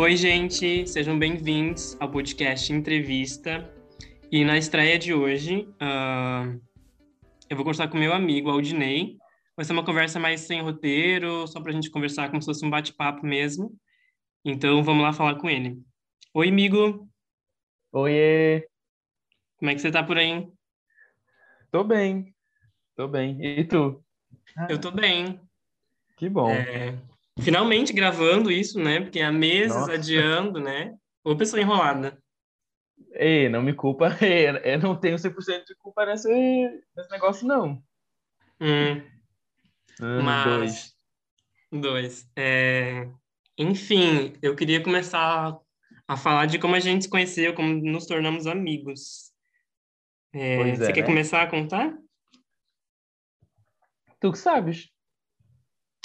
Oi, gente, sejam bem-vindos ao podcast Entrevista. E na estreia de hoje, uh, eu vou conversar com meu amigo Aldinei. Vai ser uma conversa mais sem roteiro, só para a gente conversar como se fosse um bate-papo mesmo. Então, vamos lá falar com ele. Oi, amigo. Oiê. Como é que você tá por aí? Tô bem. Tô bem. E tu? Eu tô bem. Que bom. É, finalmente gravando isso, né? Porque há meses Nossa. adiando, né? Ô, pessoa enrolada. Ei, não me culpa. Eu não tenho 100% de culpa nesse, nesse negócio, não. Hum. Um, Mas... Dois. Dois. É... Enfim, eu queria começar a falar de como a gente se conheceu, como nos tornamos amigos. É, é, você quer né? começar a contar? Tu que sabes.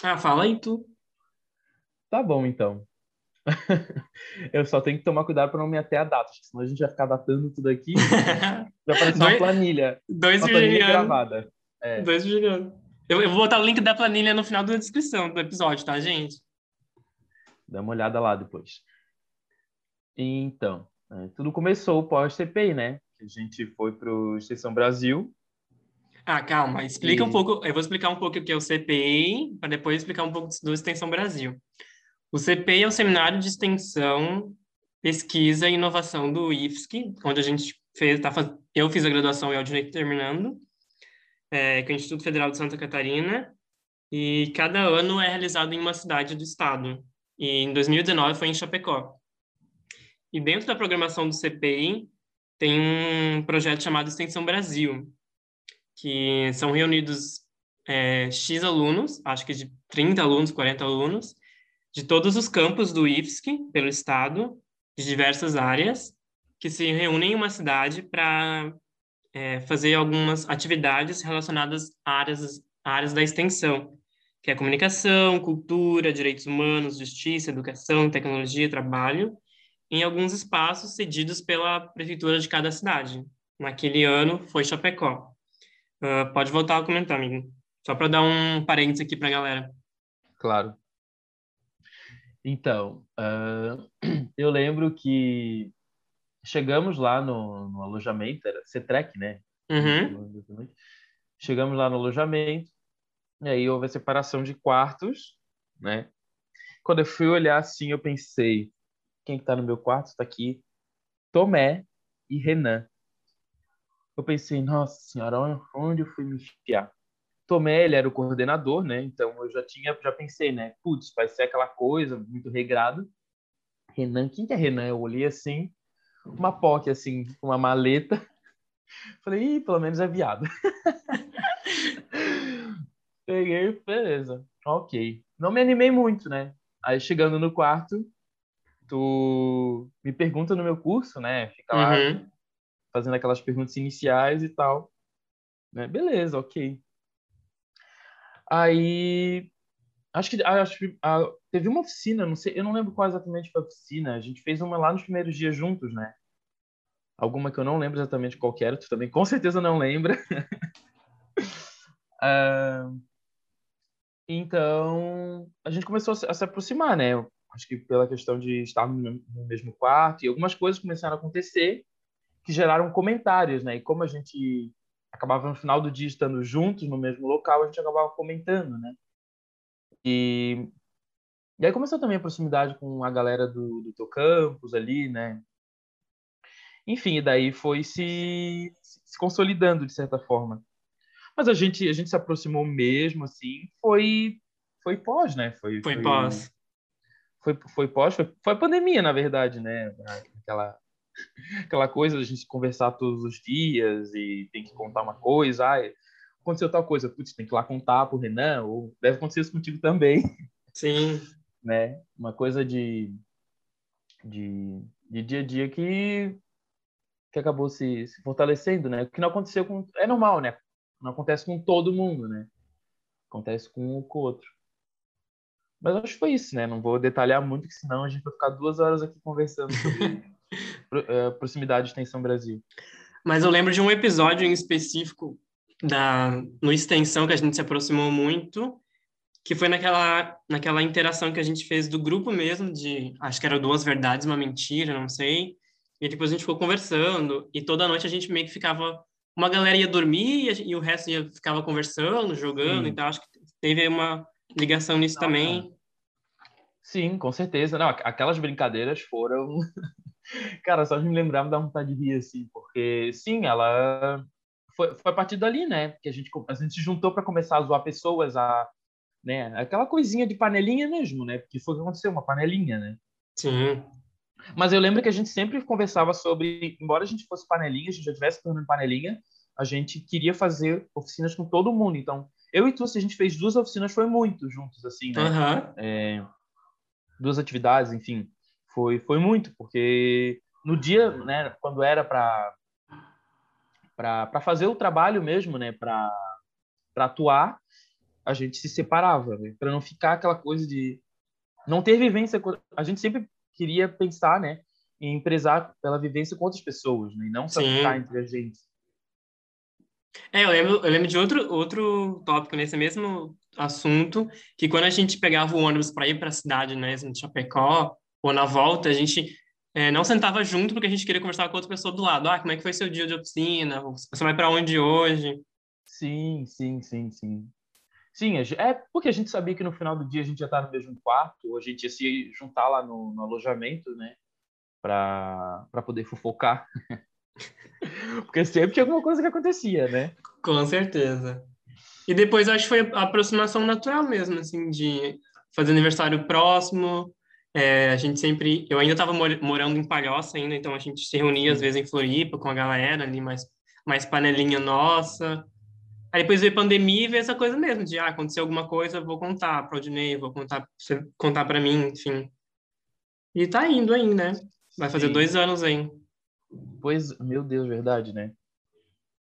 Ah, fala aí tu. Tá bom, então. eu só tenho que tomar cuidado para não me ater a data, senão a gente vai ficar datando tudo aqui. vai aparecer uma planilha. Dois uma planilha gravada. É. Dois. Eu, eu vou botar o link da planilha no final da descrição do episódio, tá, gente? Dá uma olhada lá depois. Então, é, tudo começou pós-CPI, né? A gente foi para o Extensão Brasil ah, calma, explica e... um pouco. Eu vou explicar um pouco o que é o CPI, para depois explicar um pouco do Extensão Brasil. O CPI é o Seminário de Extensão, Pesquisa e Inovação do IFSC, onde a gente fez, tá, eu fiz a graduação e o direito terminando, é, com o Instituto Federal de Santa Catarina, e cada ano é realizado em uma cidade do estado. E em 2019 foi em Chapecó. E dentro da programação do CPI tem um projeto chamado Extensão Brasil, que são reunidos é, X alunos, acho que de 30 alunos, 40 alunos, de todos os campos do IFSC, pelo estado, de diversas áreas, que se reúnem em uma cidade para é, fazer algumas atividades relacionadas a áreas, áreas da extensão, que é comunicação, cultura, direitos humanos, justiça, educação, tecnologia, trabalho, em alguns espaços cedidos pela prefeitura de cada cidade. Naquele ano foi Chapecó. Uh, pode voltar a comentar, amigo. Só para dar um parênteses aqui para a galera. Claro. Então, uh, eu lembro que chegamos lá no, no alojamento, era CETREC, né? Uhum. Chegamos lá no alojamento, e aí houve a separação de quartos, né? Quando eu fui olhar assim, eu pensei, quem está no meu quarto está aqui? Tomé e Renan eu pensei, nossa senhora, onde eu fui me enfiar? Tomé, ele era o coordenador, né? Então eu já tinha, já pensei, né? Putz, vai ser aquela coisa muito regrado. Renan, quem que é Renan? Eu olhei assim, uma POC assim, uma maleta. Falei, Ih, pelo menos é viado. Peguei, beleza, ok. Não me animei muito, né? Aí chegando no quarto, tu me pergunta no meu curso, né? Fica lá uhum fazendo aquelas perguntas iniciais e tal. Né? Beleza, ok. Aí, acho que, acho que ah, teve uma oficina, não sei, eu não lembro qual exatamente foi a oficina. A gente fez uma lá nos primeiros dias juntos, né? Alguma que eu não lembro exatamente qual era, tu também com certeza não lembra. uh, então, a gente começou a se, a se aproximar, né? Acho que pela questão de estar no mesmo quarto e algumas coisas começaram a acontecer que geraram comentários, né? E como a gente acabava no final do dia estando juntos no mesmo local, a gente acabava comentando, né? E, e aí começou também a proximidade com a galera do, do teu campus ali, né? Enfim, daí foi se, se consolidando de certa forma. Mas a gente a gente se aproximou mesmo assim, foi foi pós, né? Foi, foi, foi pós. Foi, foi pós, foi, foi a pandemia, na verdade, né? Aquela aquela coisa da gente conversar todos os dias e tem que contar uma coisa, ah, aconteceu tal coisa, putz, tem que ir lá contar pro Renan, ou deve acontecer isso contigo também. Sim. né? Uma coisa de, de, de dia a dia que, que acabou se, se fortalecendo, né? O que não aconteceu com... É normal, né? Não acontece com todo mundo, né? Acontece com um com o outro. Mas acho que foi isso, né? Não vou detalhar muito, que senão a gente vai ficar duas horas aqui conversando sobre proximidade de Extensão Brasil. Mas eu lembro de um episódio em específico da no Extensão que a gente se aproximou muito, que foi naquela, naquela interação que a gente fez do grupo mesmo, de acho que era duas verdades, uma mentira, não sei. E depois a gente ficou conversando, e toda noite a gente meio que ficava. Uma galera ia dormir e, e o resto ia, ficava conversando, jogando, Sim. então acho que teve uma ligação nisso não, também. Sim, com certeza. Não, aquelas brincadeiras foram. Cara, só de me lembrar me dá vontade de rir, assim, porque, sim, ela. Foi, foi a partir dali, né? Que a gente, a gente se juntou para começar a zoar pessoas, a né? Aquela coisinha de panelinha mesmo, né? Porque foi o que aconteceu, uma panelinha, né? Sim. Mas eu lembro que a gente sempre conversava sobre, embora a gente fosse panelinha, a gente já estivesse tornando panelinha, a gente queria fazer oficinas com todo mundo. Então, eu e tu, se a gente fez duas oficinas, foi muito juntos, assim, né? Uhum. É, duas atividades, enfim, foi, foi muito, porque no dia, né, quando era para para fazer o trabalho mesmo, né, para atuar, a gente se separava, né? para não ficar aquela coisa de não ter vivência. A gente sempre queria pensar, né, em empresar pela vivência com outras pessoas, né? e não só Sim. ficar entre a gente. É, eu lembro, eu lembro de outro, outro tópico nesse mesmo assunto, que quando a gente pegava o ônibus para ir para a cidade, né, em Chapecó, ou na volta, a gente é, não sentava junto porque a gente queria conversar com outra pessoa do lado. Ah, como é que foi seu dia de oficina? Você vai para onde hoje? Sim, sim, sim, sim. Sim, é porque a gente sabia que no final do dia a gente ia estar no mesmo quarto, ou a gente ia se juntar lá no, no alojamento, né? Para poder fofocar. porque sempre tinha alguma coisa que acontecia, né? Com certeza. E depois acho que foi a aproximação natural mesmo, assim, de fazer aniversário próximo. É, a gente sempre. Eu ainda estava morando em Palhoça ainda, então a gente se reunia às vezes em Floripa com a galera ali, mais, mais panelinha nossa. Aí depois veio pandemia e veio essa coisa mesmo, de ah, aconteceu alguma coisa, vou contar para o Odinei, vou contar, contar para mim, enfim. E tá indo aí, né? Vai fazer Sim. dois anos aí. Pois, meu Deus, verdade, né?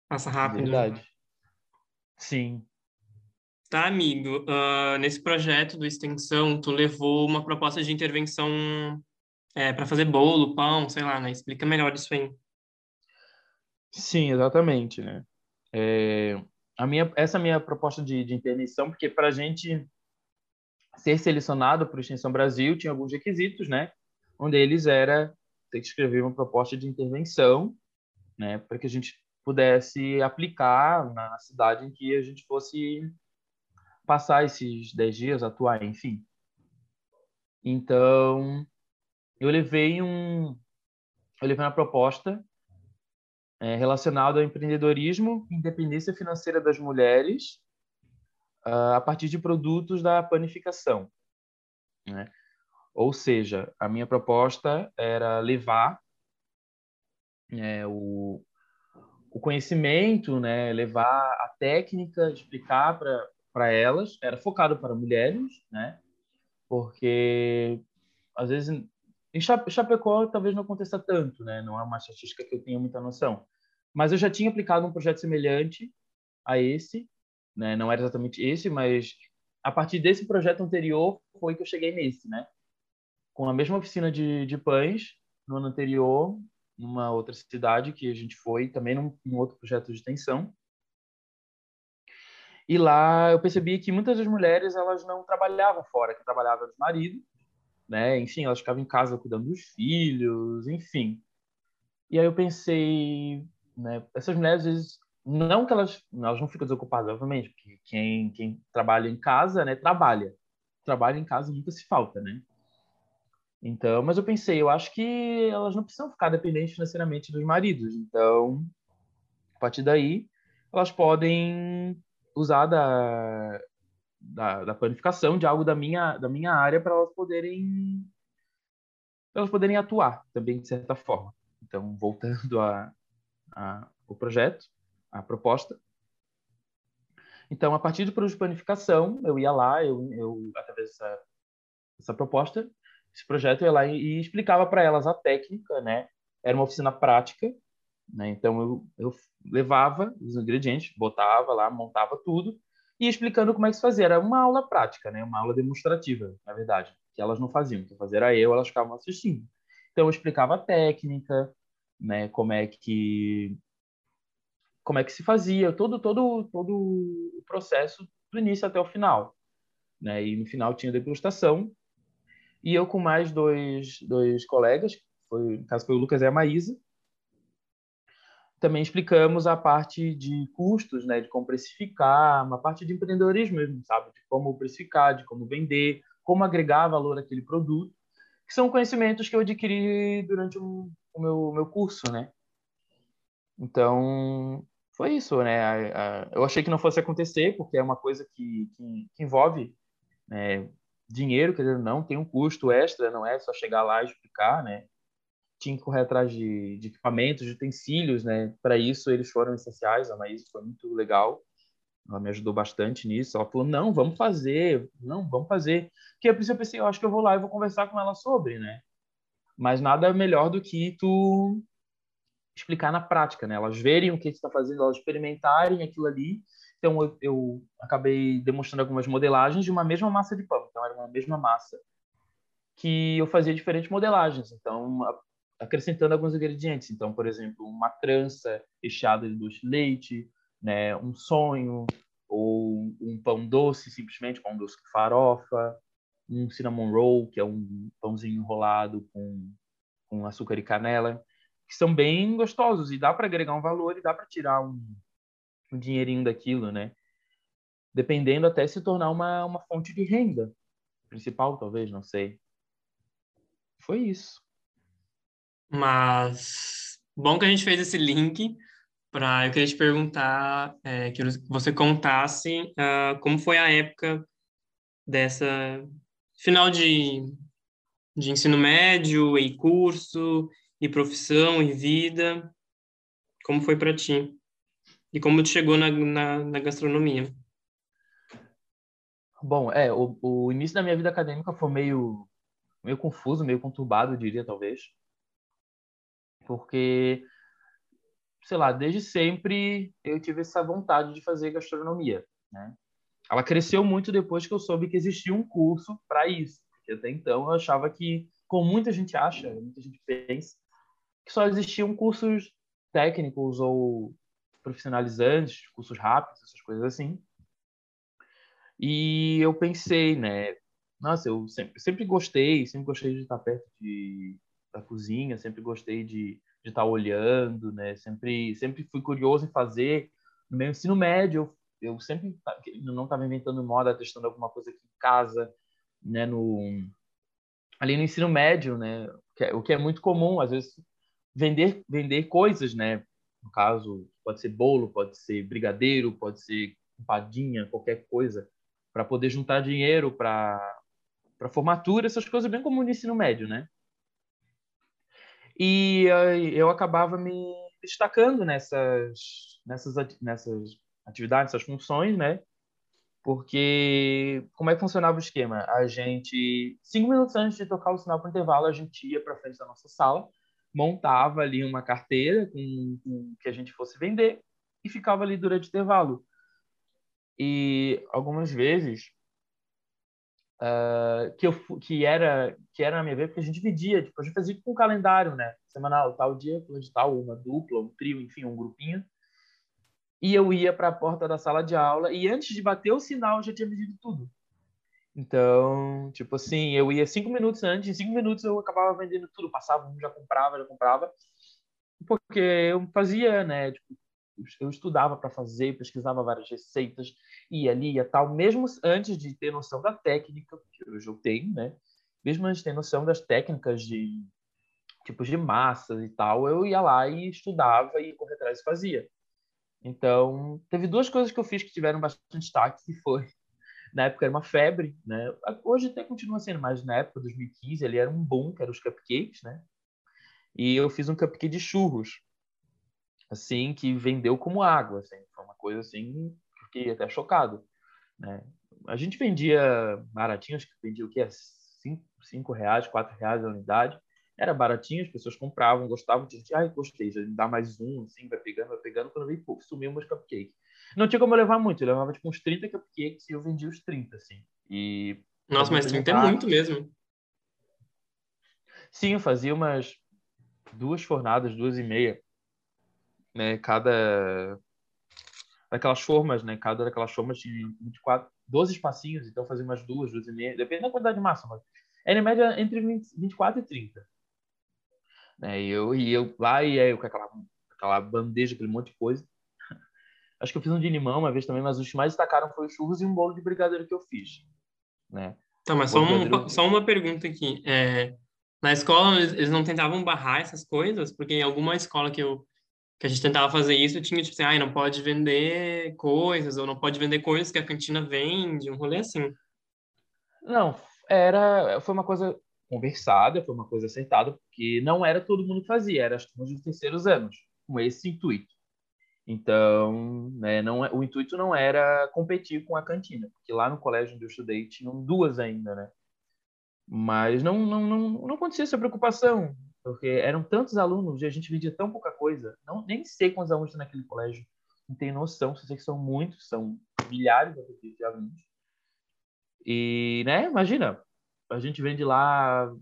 Passa rápido. Verdade. Sim. Tá, amigo. Uh, nesse projeto do Extensão, tu levou uma proposta de intervenção é, para fazer bolo, pão, sei lá, né? Explica melhor isso aí. Sim, exatamente, né? É, a minha, essa é minha proposta de, de intervenção, porque para a gente ser selecionado para o Extensão Brasil, tinha alguns requisitos, né? Um deles era ter que escrever uma proposta de intervenção, né? Para que a gente pudesse aplicar na cidade em que a gente fosse passar esses 10 dias, atuar, enfim. Então, eu levei um eu levei uma proposta é, relacionado ao empreendedorismo e independência financeira das mulheres uh, a partir de produtos da panificação. Né? Ou seja, a minha proposta era levar é, o, o conhecimento, né, levar a técnica, explicar para elas, era focado para mulheres, né, porque às vezes em Chapecó talvez não aconteça tanto, né? Não é uma estatística que eu tenha muita noção. Mas eu já tinha aplicado um projeto semelhante a esse, né? Não era exatamente esse, mas a partir desse projeto anterior foi que eu cheguei nesse, né? Com a mesma oficina de, de pães no ano anterior, numa outra cidade que a gente foi, também num, num outro projeto de extensão. E lá eu percebi que muitas das mulheres elas não trabalhavam fora, que trabalhavam no marido né? Enfim, elas ficavam em casa cuidando dos filhos, enfim. E aí eu pensei, né? Essas mulheres, às vezes, não que elas, elas não ficam desocupadas, obviamente, porque quem, quem trabalha em casa, né, trabalha. Trabalho em casa nunca se falta, né? Então, mas eu pensei, eu acho que elas não precisam ficar dependentes financeiramente dos maridos. Então, a partir daí, elas podem usar da, da, da planificação de algo da minha, da minha área para elas poderem elas poderem atuar também de certa forma. Então, voltando a, a, o projeto, a proposta. Então, a partir do produto de planificação, eu ia lá, eu, eu através dessa, dessa proposta, esse projeto, eu ia lá e, e explicava para elas a técnica, né? Era uma oficina prática, né? Então, eu, eu levava os ingredientes, botava lá, montava tudo, e explicando como é que se fazia. Era uma aula prática, né? uma aula demonstrativa, na verdade, que elas não faziam. Quem fazia era eu, elas ficavam assistindo. Então, eu explicava a técnica, né? como é que como é que se fazia, todo, todo, todo o processo do início até o final. né? E no final tinha degustação. E eu com mais dois, dois colegas, foi, no caso foi o Lucas e a Maísa, também explicamos a parte de custos, né, de como precificar, uma parte de empreendedorismo mesmo, sabe, de como precificar, de como vender, como agregar valor àquele produto, que são conhecimentos que eu adquiri durante um, o meu, meu curso, né. Então, foi isso, né? Eu achei que não fosse acontecer, porque é uma coisa que, que, que envolve né, dinheiro, quer dizer, não, tem um custo extra, não é só chegar lá e explicar, né? Tinha que correr atrás de, de equipamentos, de utensílios, né? Para isso eles foram essenciais. A Maísa foi muito legal. Ela me ajudou bastante nisso. Ela falou: "Não, vamos fazer. Não, vamos fazer". Que a princípio eu pensei, eu acho que eu vou lá e vou conversar com ela sobre, né? Mas nada melhor do que tu explicar na prática, né? Elas verem o que está fazendo, elas experimentarem aquilo ali. Então eu, eu acabei demonstrando algumas modelagens de uma mesma massa de pão. Então era uma mesma massa que eu fazia diferentes modelagens. Então acrescentando alguns ingredientes. Então, por exemplo, uma trança recheada de doce de leite, né, um sonho, ou um pão doce, simplesmente pão doce com farofa, um cinnamon roll, que é um pãozinho enrolado com, com açúcar e canela, que são bem gostosos e dá para agregar um valor e dá para tirar um, um dinheirinho daquilo, né? Dependendo até se tornar uma, uma fonte de renda principal, talvez, não sei. Foi isso. Mas bom que a gente fez esse link para eu queria te perguntar é, que você contasse uh, como foi a época dessa final de, de ensino médio e curso e profissão e vida como foi para ti? E como tu chegou na, na, na gastronomia? Bom é o, o início da minha vida acadêmica foi meio meio confuso meio conturbado diria talvez porque, sei lá, desde sempre eu tive essa vontade de fazer gastronomia, né? Ela cresceu muito depois que eu soube que existia um curso para isso, porque até então eu achava que, como muita gente acha, muita gente pensa, que só existiam cursos técnicos ou profissionalizantes, cursos rápidos, essas coisas assim. E eu pensei, né? Nossa, eu sempre, sempre gostei, sempre gostei de estar perto de, da cozinha, sempre gostei de estar tá olhando, né? Sempre sempre fui curioso em fazer. No meu ensino médio, eu, eu sempre não estava inventando moda, testando alguma coisa aqui em casa, né? No ali no ensino médio, né? É, o que é muito comum, às vezes vender vender coisas, né? No caso, pode ser bolo, pode ser brigadeiro, pode ser empadinha, qualquer coisa, para poder juntar dinheiro para para formatura, essas coisas bem comum no ensino médio, né? E eu acabava me destacando nessas, nessas, nessas atividades, nessas funções, né? Porque como é que funcionava o esquema? A gente, cinco minutos antes de tocar o sinal para o intervalo, a gente ia para frente da nossa sala, montava ali uma carteira com, com que a gente fosse vender e ficava ali durante o intervalo. E algumas vezes uh, que eu que era que era na minha vez porque a gente dividia tipo a gente fazia tipo um calendário né semanal tal dia de tal uma dupla um trio enfim um grupinho. E eu ia para a porta da sala de aula e antes de bater o sinal eu já tinha vendido tudo. Então tipo assim eu ia cinco minutos antes em cinco minutos eu acabava vendendo tudo passava um já comprava já comprava porque eu fazia né tipo, eu estudava para fazer, pesquisava várias receitas, ia ali, ia tal, mesmo antes de ter noção da técnica, que hoje eu tenho, né? Mesmo antes de ter noção das técnicas de tipos de massas e tal, eu ia lá e estudava e correr atrás e fazia. Então, teve duas coisas que eu fiz que tiveram bastante destaque, que foi na época era uma febre, né? Hoje até continua sendo, mas na época 2015 ele era um boom, que eram os cupcakes, né? E eu fiz um cupcake de churros assim, que vendeu como água, assim. Foi uma coisa assim, fiquei até chocado, né? A gente vendia baratinho, acho que vendia o que é cinco, cinco reais, quatro reais a unidade. Era baratinho, as pessoas compravam, gostavam, gente, ai, gostei, já dá mais um, assim, vai pegando, vai pegando, quando veio, pô, sumiu meus cupcakes. Não tinha como eu levar muito, eu levava tipo uns 30 cupcakes e eu vendia os 30, assim. E Nossa, mas 30 é muito mesmo. Sim, eu fazia umas duas fornadas, duas e meia né? Cada daquelas formas, né? Cada daquelas formas tinha 24, 12 espacinhos, então fazia umas duas, duas e meia, depende da quantidade de massa, mas era em média entre 20, 24 e 30. Né? E eu, e eu lá e aí com aquela, aquela bandeja, aquele monte de coisa. Acho que eu fiz um de limão uma vez também, mas os que mais destacaram foi os churros e um bolo de brigadeiro que eu fiz, né? Tá, mas só, um, só uma pergunta aqui. É, na escola, eles não tentavam barrar essas coisas? Porque em alguma escola que eu que a gente tentava fazer isso, tinha tipo assim, ah, não pode vender coisas, ou não pode vender coisas que a cantina vende, um rolê assim. Não, era, foi uma coisa conversada, foi uma coisa acertada, porque não era todo mundo que fazia, era as turmas dos terceiros anos, com esse intuito. Então, né, não, é, o intuito não era competir com a cantina, porque lá no colégio onde eu estudei tinham duas ainda, né? Mas não, não, não, não acontecia essa preocupação porque eram tantos alunos e a gente vendia tão pouca coisa. Não, nem sei quantos alunos tem naquele colégio. Não tenho noção, sei que são muitos, são milhares de alunos. E, né, imagina, a gente vende lá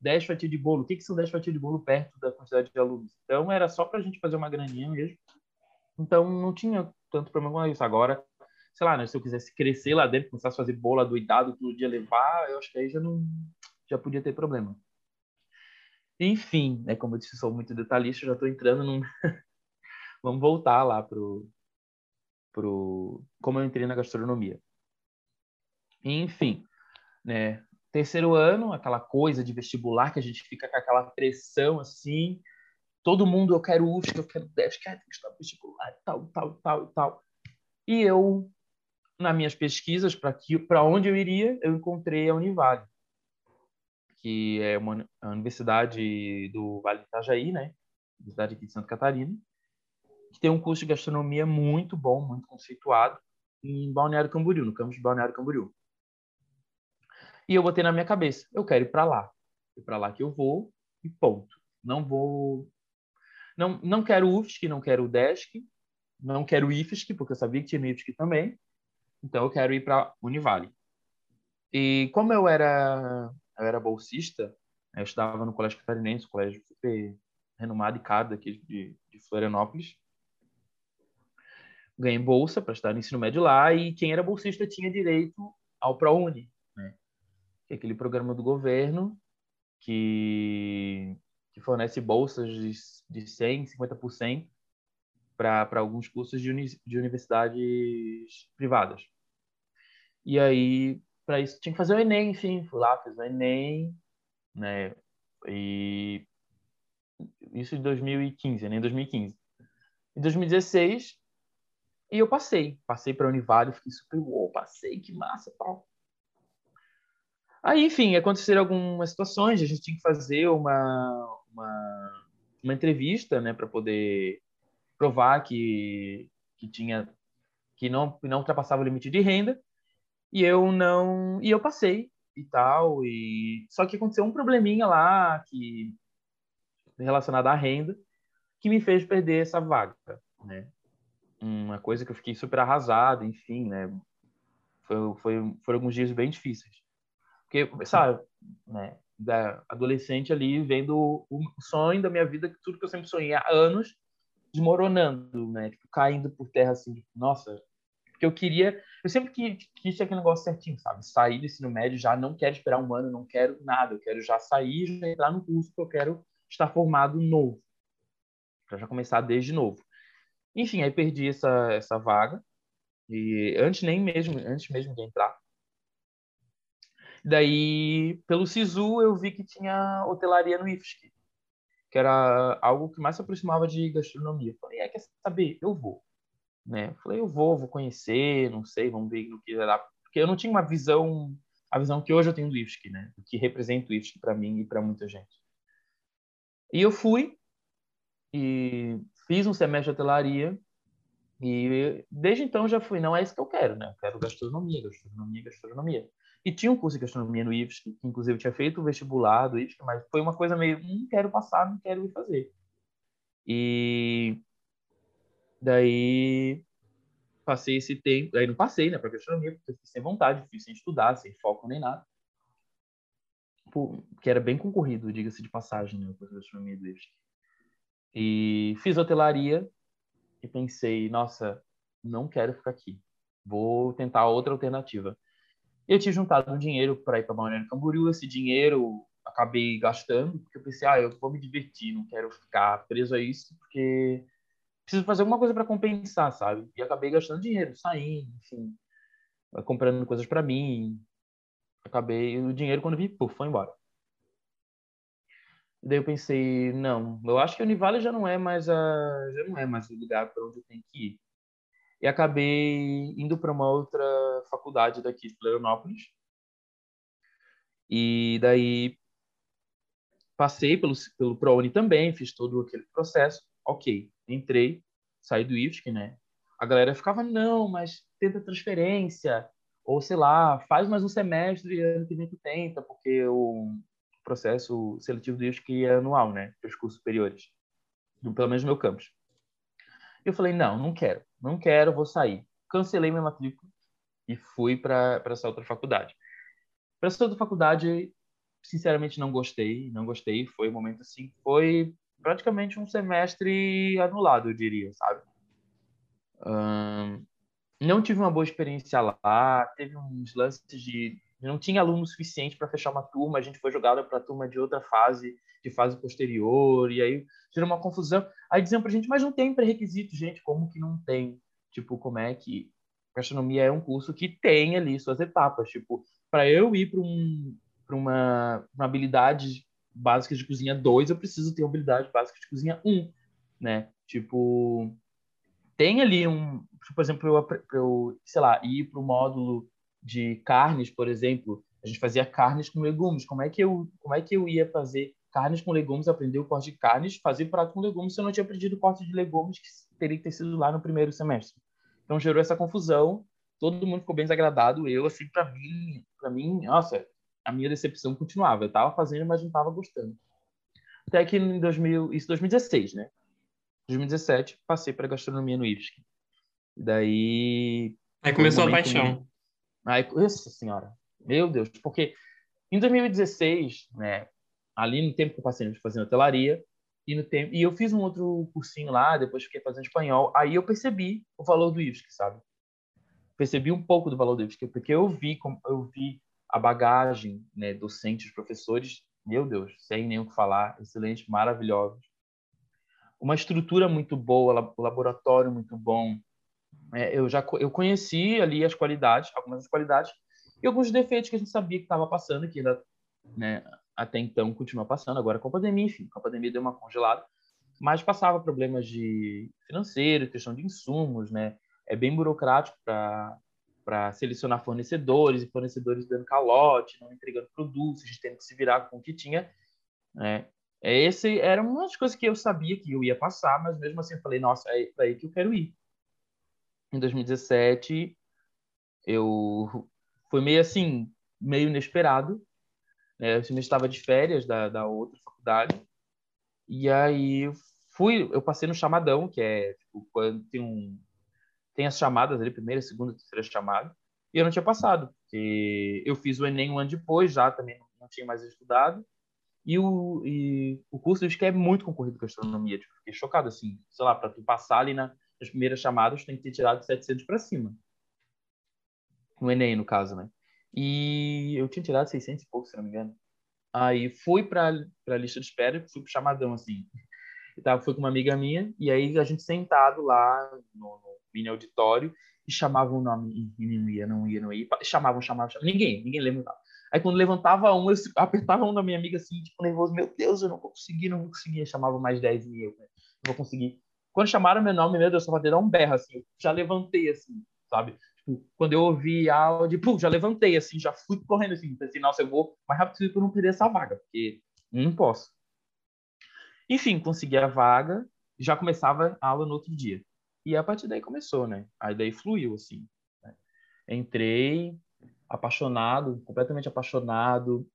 10 fatias de bolo. O que, que são 10 fatias de bolo perto da quantidade de alunos? Então, era só para a gente fazer uma graninha mesmo. Então, não tinha tanto problema com isso. Agora, sei lá, né, se eu quisesse crescer lá dentro, começasse a fazer bolo adoidado todo dia levar, eu acho que aí já não já podia ter problema. Enfim, né, como eu disse, sou muito detalhista, já estou entrando num. Vamos voltar lá pro, pro como eu entrei na gastronomia. Enfim, né, terceiro ano, aquela coisa de vestibular que a gente fica com aquela pressão assim, todo mundo eu quero UFSC, eu quero DESC, quero que estar vestibular, tal, tal, tal, tal. E eu, nas minhas pesquisas para para onde eu iria, eu encontrei a Univale que é uma a universidade do Vale do Itajaí, né? Universidade aqui de Santa Catarina, que tem um curso de gastronomia muito bom, muito conceituado, em Balneário Camboriú, no campus de Balneário Camboriú. E eu botei na minha cabeça, eu quero ir para lá. É para lá que eu vou e ponto. Não vou não não quero UFSC, não quero UDESC, não quero IFSC, porque eu sabia que tinha IFSC também. Então eu quero ir para Univale. E como eu era eu era bolsista, eu estudava no Colégio Catarinense, um colégio super renomado e caro daqui de, de Florianópolis. Ganhei bolsa para estudar no ensino médio lá e quem era bolsista tinha direito ao ProUni, né? que é aquele programa do governo que, que fornece bolsas de, de 100, 50% para alguns cursos de, uni, de universidades privadas. E aí para isso tinha que fazer o Enem, enfim, fui lá, fiz o Enem, né? E isso em 2015, Enem 2015. Em 2016, e eu passei, passei para Univale, fiquei super, uou, passei, que massa, tal. Aí, enfim, aconteceram algumas situações, a gente tinha que fazer uma, uma, uma entrevista, né, para poder provar que, que tinha que não, que não ultrapassava o limite de renda. E eu não. E eu passei e tal. E... Só que aconteceu um probleminha lá que relacionado à renda que me fez perder essa vaga, né? Uma coisa que eu fiquei super arrasado, enfim, né? Foi, foi, foram alguns dias bem difíceis. Porque, sabe, né? Da adolescente ali vendo o sonho da minha vida, tudo que eu sempre sonhei há anos, desmoronando, né? Tipo, caindo por terra assim, tipo, nossa, porque eu queria, eu sempre quis, quis aquele negócio certinho, sabe? Sair do ensino médio, já não quero esperar um ano, não quero nada, eu quero já sair, já entrar no curso que eu quero estar formado novo, para já começar desde novo. Enfim, aí perdi essa, essa vaga, e antes nem mesmo, antes mesmo de entrar. Daí, pelo SISU, eu vi que tinha hotelaria no IFSC, que era algo que mais se aproximava de gastronomia. Falei, é, quer saber? Eu vou né? Falei, eu vou, vou conhecer, não sei, vamos ver no que vai dar. Porque eu não tinha uma visão, a visão que hoje eu tenho do IFSC, né? O que representa o IFSC para mim e para muita gente. E eu fui e fiz um semestre de hotelaria e desde então já fui, não é isso que eu quero, né? Eu quero gastronomia, gastronomia, gastronomia. E tinha um curso de gastronomia no IFSC, que inclusive tinha feito o vestibular do IFSC, mas foi uma coisa meio, não hum, quero passar, não quero ir fazer. E Daí passei esse tempo, aí não passei, né, para gastronomia, porque eu fiz sem vontade, fiz sem estudar, sem foco nem nada. Que era bem concorrido, diga-se de passagem, né, para gastronomia do E fiz hotelaria e pensei, nossa, não quero ficar aqui. Vou tentar outra alternativa. Eu tinha juntado um dinheiro para ir para Balneário Camboriú. Esse dinheiro acabei gastando, porque eu pensei, ah, eu vou me divertir, não quero ficar preso a isso, porque preciso fazer alguma coisa para compensar, sabe? E acabei gastando dinheiro, saindo, enfim, comprando coisas para mim. Acabei o dinheiro quando vi, puf, foi embora. Daí eu pensei, não, eu acho que a Univale já não é mais a, já não é mais o lugar para onde eu tenho que ir. E acabei indo para uma outra faculdade daqui de Florianópolis. E daí passei pelo pelo ProUni também, fiz todo aquele processo. OK, entrei, saí do IFSC, né? A galera ficava, não, mas tenta transferência, ou sei lá, faz mais um semestre ano que vem tu tenta, porque o processo seletivo do IFSC é anual, né? Para os cursos superiores, pelo menos no meu campus. Eu falei, não, não quero, não quero, vou sair. Cancelei minha matrícula e fui para essa outra faculdade. Para essa outra faculdade, sinceramente não gostei, não gostei. Foi um momento assim, foi praticamente um semestre anulado, eu diria, sabe? não tive uma boa experiência lá, teve uns lances de não tinha aluno suficiente para fechar uma turma, a gente foi jogado para a turma de outra fase, de fase posterior, e aí gerou uma confusão. Aí diziam para a gente, mas não tem pré-requisito, gente, como que não tem? Tipo, como é que gastronomia é um curso que tem ali suas etapas, tipo, para eu ir para um, uma, uma habilidade básica de cozinha 2, eu preciso ter habilidade básica de cozinha 1, um, né? Tipo, tem ali um, por exemplo, eu, eu sei lá, ir para o módulo de carnes, por exemplo, a gente fazia carnes com legumes. Como é que eu, como é que eu ia fazer carnes com legumes, aprender o corte de carnes, fazer prato com legumes se eu não tinha aprendido o corte de legumes que teria que ter sido lá no primeiro semestre? Então gerou essa confusão. Todo mundo ficou bem desagradado. Eu assim, para mim, para mim, nossa, a minha decepção continuava. Eu estava fazendo, mas não estava gostando. Até que em 2000, isso 2016, né? 2017, passei para gastronomia no IFSC. Daí. Aí começou um a paixão. Aí, nossa senhora, meu Deus, porque em 2016, né, ali no tempo que eu passei fazendo hotelaria, e no tempo e eu fiz um outro cursinho lá, depois fiquei fazendo espanhol, aí eu percebi o valor do IFSC, sabe? Percebi um pouco do valor do IFSC, porque eu vi eu vi a bagagem, né, docentes, professores, meu Deus, sem nem o que falar, excelentes, maravilhosos. Uma estrutura muito boa, laboratório muito bom, é, eu já eu conheci ali as qualidades, algumas das qualidades, e alguns defeitos que a gente sabia que estava passando, que ainda, né, até então continua passando, agora com a pandemia, enfim, com a pandemia deu uma congelada, mas passava problemas de financeiro, questão de insumos, né? É bem burocrático para para selecionar fornecedores e fornecedores dando calote, não entregando produtos, a gente tendo que se virar com o que tinha, né? É, esse era uma das coisas que eu sabia que eu ia passar, mas mesmo assim eu falei, nossa, é para aí que eu quero ir em 2017, eu foi meio assim, meio inesperado. Né? Eu estava de férias da, da outra faculdade. E aí fui, eu passei no chamadão, que é tipo, quando tem um tem as chamadas ali, primeira, segunda, terceira chamada, e eu não tinha passado, porque eu fiz o ENEM um ano depois, já também não tinha mais estudado. E o, e o curso acho que é muito concorrido com astronomia, tipo, fiquei chocado assim, sei lá, para tu passar ali na as primeiras chamadas tem que ter tirado 700 para cima. No Enem, no caso, né? E eu tinha tirado 600 e pouco, se não me engano. Aí fui para a lista de espera, fui pro chamadão, assim. E tava, fui com uma amiga minha, e aí a gente sentado lá no, no mini auditório, e chamavam o nome, e não ia, não ia, não ia. Chamavam, chamavam, chamavam. Ninguém, ninguém levantava. Aí quando levantava um, eu apertava um da minha amiga assim, tipo, nervoso, meu Deus, eu não vou conseguir, não vou conseguir. Chamava mais 10 mil, né? não vou conseguir. Quando chamaram meu nome, meu Deus, só dar um berro, assim. Já levantei, assim, sabe? Tipo, quando eu ouvi áudio, pum, já levantei, assim, já fui correndo, assim. Pensei, nossa, eu vou mais rápido possível para não perder essa vaga, porque não posso. Enfim, consegui a vaga, já começava a aula no outro dia. E a partir daí começou, né? Aí daí fluiu, assim. Né? Entrei, apaixonado, completamente apaixonado,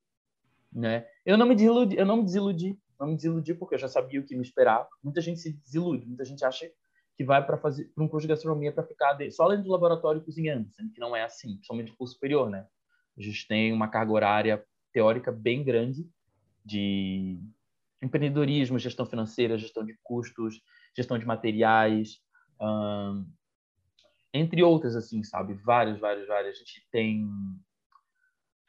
né? Eu não me desiludi, eu não me desiludi não me desiludi porque eu já sabia o que me esperava. Muita gente se desilude, muita gente acha que vai para fazer um curso de gastronomia para ficar de, só dentro do laboratório cozinhando, sendo que não é assim, principalmente curso superior, né? A gente tem uma carga horária teórica bem grande de empreendedorismo, gestão financeira, gestão de custos, gestão de materiais, hum, entre outras, assim, sabe? Várias, várias, várias. A gente tem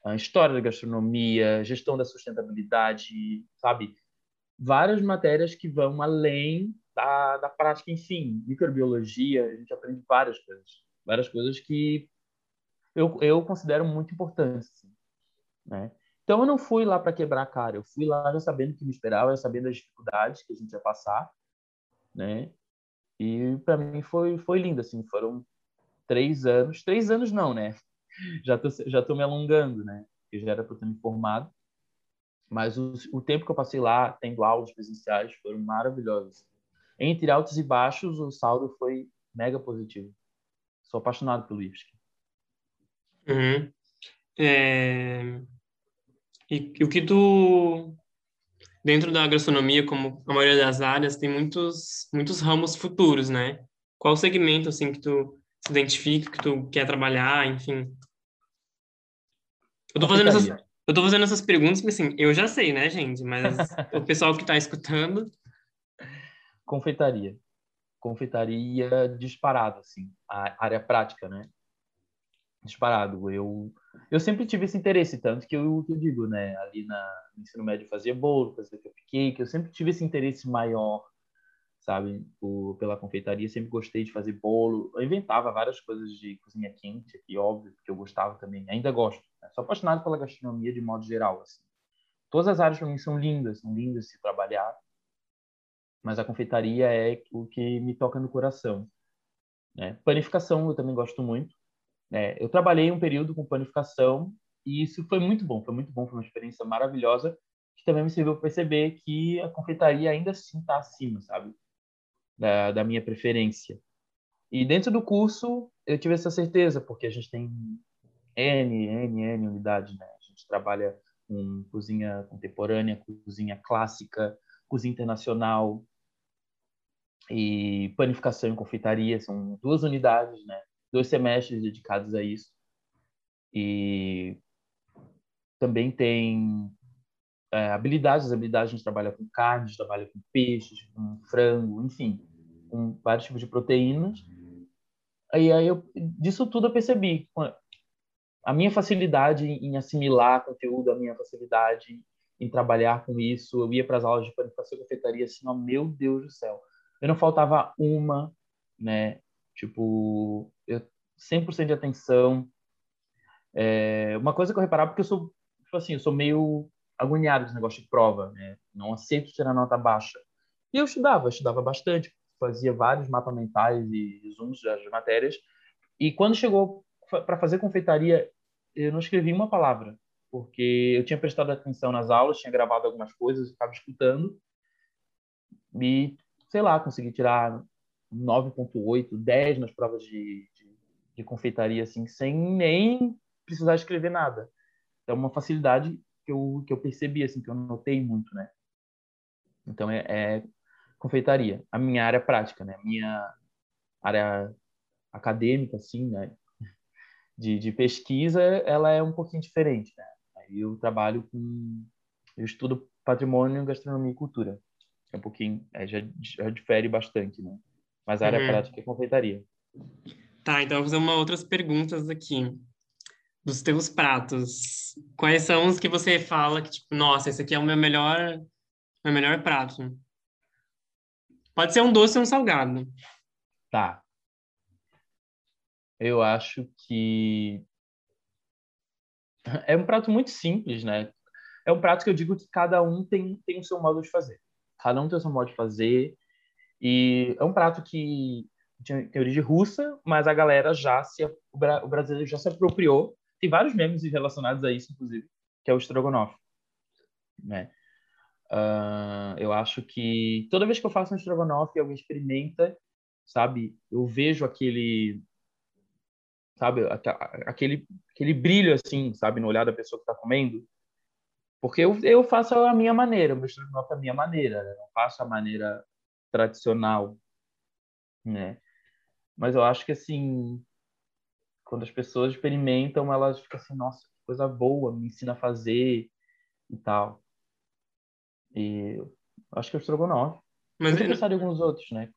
a história da gastronomia, gestão da sustentabilidade, sabe? Várias matérias que vão além da, da prática, enfim, microbiologia, a gente aprende várias coisas, várias coisas que eu, eu considero muito importantes, assim, né? Então eu não fui lá para quebrar a cara, eu fui lá já sabendo o que me esperava, já sabendo as dificuldades que a gente ia passar, né? E para mim foi foi lindo, assim, foram três anos, três anos não, né? Já tô, já tô me alongando, né? Eu já era para ter me formado, mas o, o tempo que eu passei lá, tendo aulas presenciais, foram maravilhosos. Entre altos e baixos, o saldo foi mega positivo. Sou apaixonado pelo IFSC. Uhum. É... E, o que tu... Dentro da gastronomia, como a maioria das áreas, tem muitos, muitos ramos futuros, né? Qual segmento, assim, que tu se identifica, que tu quer trabalhar, enfim? Eu tô fazendo essas, eu tô fazendo essas perguntas, porque, assim, eu já sei, né, gente? Mas o pessoal que tá escutando... Confeitaria. Confeitaria disparado, assim. A área prática, né? Disparado. Eu eu sempre tive esse interesse, tanto que eu, que eu digo, né, ali na, no ensino médio fazia bolo, fazia cupcake, eu sempre tive esse interesse maior, sabe, por, pela confeitaria, sempre gostei de fazer bolo. Eu inventava várias coisas de cozinha quente aqui, óbvio, porque eu gostava também, ainda gosto. Né? Sou apaixonado pela gastronomia de modo geral, assim. Todas as áreas para mim são lindas, são lindas se trabalhar, mas a confeitaria é o que me toca no coração. Né? Panificação eu também gosto muito, é, eu trabalhei um período com panificação e isso foi muito bom, foi muito bom, foi uma experiência maravilhosa que também me serviu para perceber que a confeitaria ainda assim está acima, sabe, da, da minha preferência. E dentro do curso eu tive essa certeza, porque a gente tem N, N, N unidades, né? A gente trabalha com cozinha contemporânea, cozinha clássica, cozinha internacional e panificação e confeitaria, são duas unidades, né? Dois semestres dedicados a isso. E também tem é, habilidades, as habilidades a gente trabalha com carne, a gente trabalha com peixes, com frango, enfim, com vários tipos de proteínas. E aí eu, disso tudo eu percebi a minha facilidade em assimilar conteúdo, a minha facilidade em trabalhar com isso. Eu ia para as aulas de panificação e confeitaria assim, ó, meu Deus do céu. Eu não faltava uma, né? Tipo, 100% de atenção. É, uma coisa que eu reparava, porque eu sou, tipo assim, eu sou meio agoniado com negócio de prova, né? Não aceito tirar nota baixa. E eu estudava, estudava bastante, fazia vários mapas mentais e resumos das matérias. E quando chegou para fazer confeitaria, eu não escrevi uma palavra, porque eu tinha prestado atenção nas aulas, tinha gravado algumas coisas, estava escutando. E, sei lá, consegui tirar 9.8, 10 nas provas de, de, confeitaria, assim, sem nem precisar escrever nada. É uma facilidade que eu, que eu percebi, assim, que eu notei muito, né? Então, é, é confeitaria. A minha área prática, né? A minha área acadêmica, assim, né? De, de pesquisa, ela é um pouquinho diferente, né? Aí eu trabalho com... Eu estudo patrimônio, gastronomia e cultura. É um pouquinho... É, já, já difere bastante, né? Mas a área uhum. prática é confeitaria. Tá, então vou fazer uma outras perguntas aqui. Dos teus pratos, quais são os que você fala que, tipo, nossa, esse aqui é o meu melhor, meu melhor prato? Pode ser um doce ou um salgado. Tá. Eu acho que é um prato muito simples, né? É um prato que eu digo que cada um tem, tem o seu modo de fazer. Cada um tem o seu modo de fazer. E é um prato que tem origem russa, mas a galera já se o brasileiro já se apropriou. Tem vários memes relacionados a isso, inclusive, que é o estrogonofe, né? Uh, eu acho que toda vez que eu faço um estrogonofe, alguém experimenta, sabe? Eu vejo aquele, sabe, aquele aquele brilho assim, sabe, no olhar da pessoa que está comendo. Porque eu, eu faço a minha maneira, o meu estrogonofe é a minha maneira, né? não faço a maneira tradicional, né? Mas eu acho que assim, quando as pessoas experimentam, elas ficam assim, nossa, que coisa boa, me ensina a fazer e tal. E acho que é o estrogonofe. Mas eu pensar em alguns outros, né?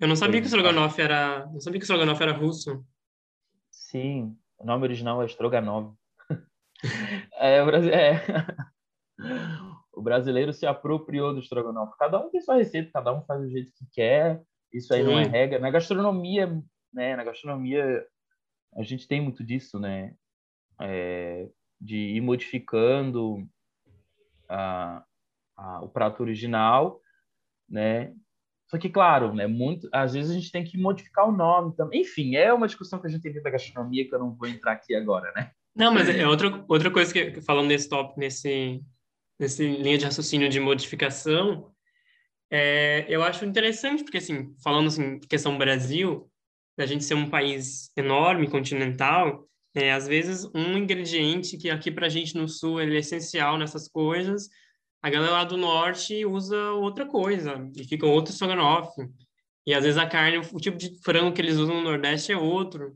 Eu não sabia que o estrogonofe era, não sabia que o estrogonofe era russo. Sim, o nome original é Stroganov. é, é, o brasileiro se apropriou do estrogonofe. Cada um tem sua receita, cada um faz do jeito que quer. Isso aí Sim. não é regra. Na gastronomia, né? Na gastronomia a gente tem muito disso, né? É, de ir modificando a, a, o prato original, né? Só que, claro, né, muito, às vezes a gente tem que modificar o nome também. Enfim, é uma discussão que a gente tem dentro da gastronomia que eu não vou entrar aqui agora, né? Não, mas é outra, outra coisa que, falando nesse top, nesse, nesse linha de raciocínio de modificação, é, eu acho interessante, porque, assim, falando assim, questão Brasil, da gente ser um país enorme, continental, é, às vezes um ingrediente que aqui para a gente no Sul é essencial nessas coisas, a galera lá do Norte usa outra coisa, e fica outro estrogonofe. E às vezes a carne, o tipo de frango que eles usam no Nordeste é outro.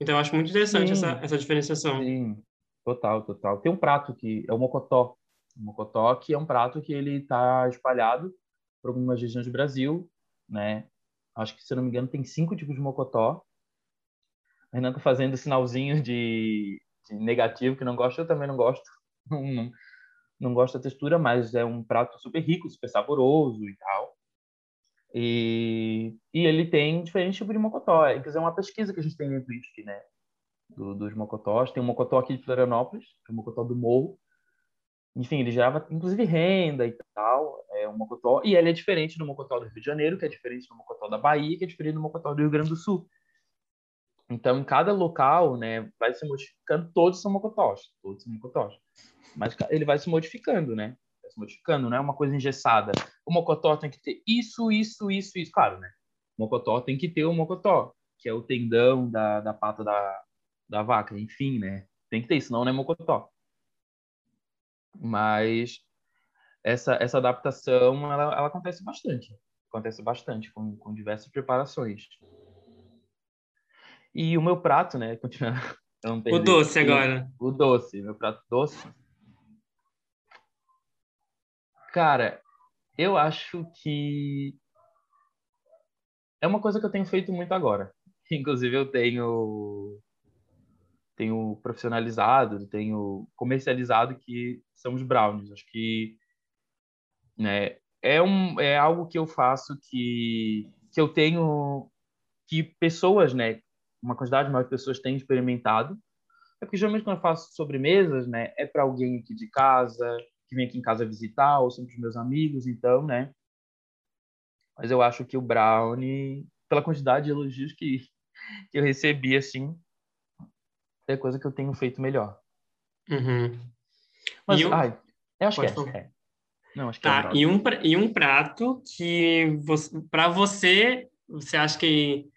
Então eu acho muito interessante essa, essa diferenciação. Sim, total, total. Tem um prato que é o mocotó, o mocotó, que é um prato que ele está espalhado por algumas regiões do Brasil, né? Acho que, se não me engano, tem cinco tipos de mocotó. A Renan tá fazendo sinalzinho de, de, negativo, que não gosta, eu também não gosto. Não, não, gosto da textura, mas é um prato super rico, super saboroso e tal. E, e ele tem diferentes tipos de mocotó. É, é uma pesquisa que a gente tem dentro disso, né? Do, dos mocotós. Tem um mocotó aqui de Florianópolis, que é o mocotó do morro, enfim, ele gerava inclusive renda e tal, é um mocotó, e ele é diferente do mocotó do Rio de Janeiro, que é diferente do mocotó da Bahia, que é diferente do mocotó do Rio Grande do Sul. Então, em cada local, né, vai se modificando, todos são mocotós, todos são mocotós. Mas ele vai se modificando, né? Vai se modificando, não é uma coisa engessada. O mocotó tem que ter isso, isso, isso, isso. Claro, né? O mocotó tem que ter o mocotó, que é o tendão da, da pata da, da vaca, enfim, né? Tem que ter, senão não é mocotó. Mas essa, essa adaptação, ela, ela acontece bastante. Acontece bastante com, com diversas preparações. E o meu prato, né? Continua. O doce agora. O doce, meu prato doce. Cara, eu acho que é uma coisa que eu tenho feito muito agora. Inclusive, eu tenho tenho profissionalizado, tenho comercializado, que são os brownies. Acho que né, é, um, é algo que eu faço que, que eu tenho, que pessoas, né, uma quantidade maior de pessoas têm experimentado. É porque geralmente quando eu faço sobremesas, né, é para alguém aqui de casa, que vem aqui em casa visitar, ou são para os meus amigos, então, né. Mas eu acho que o brownie, pela quantidade de elogios que, que eu recebi, assim, é coisa que eu tenho feito melhor. Uhum. Mas, eu... ai, eu acho Pode que é. é. Não, acho que é tá, é e, um, e um prato que para você, você acha que,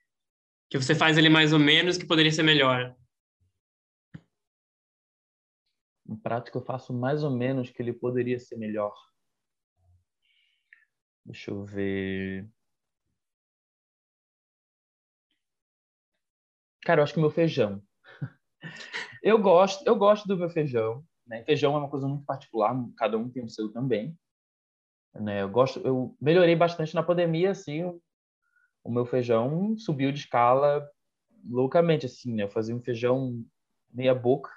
que você faz ele mais ou menos, que poderia ser melhor? Um prato que eu faço mais ou menos, que ele poderia ser melhor. Deixa eu ver. Cara, eu acho que o meu feijão. Eu gosto, eu gosto do meu feijão. Né? Feijão é uma coisa muito particular, cada um tem o seu também. Né? Eu gosto, eu melhorei bastante na pandemia, assim, o, o meu feijão subiu de escala loucamente, assim, né? Eu fazia um feijão meia boca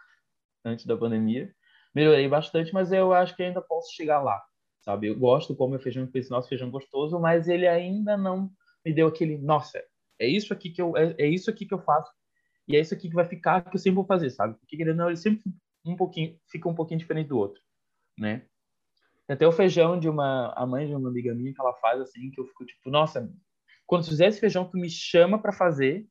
antes da pandemia. Melhorei bastante, mas eu acho que ainda posso chegar lá, sabe? Eu gosto como meu feijão, penso, nosso feijão gostoso, mas ele ainda não me deu aquele, nossa, é isso aqui que eu é, é isso aqui que eu faço e é isso aqui que vai ficar que eu sempre vou fazer, sabe? Porque querendo não, ele sempre um pouquinho fica um pouquinho diferente do outro, né? até o feijão de uma a mãe de uma amiga minha que ela faz assim que eu fico tipo, nossa, quando fizer esse feijão tu me chama para fazer,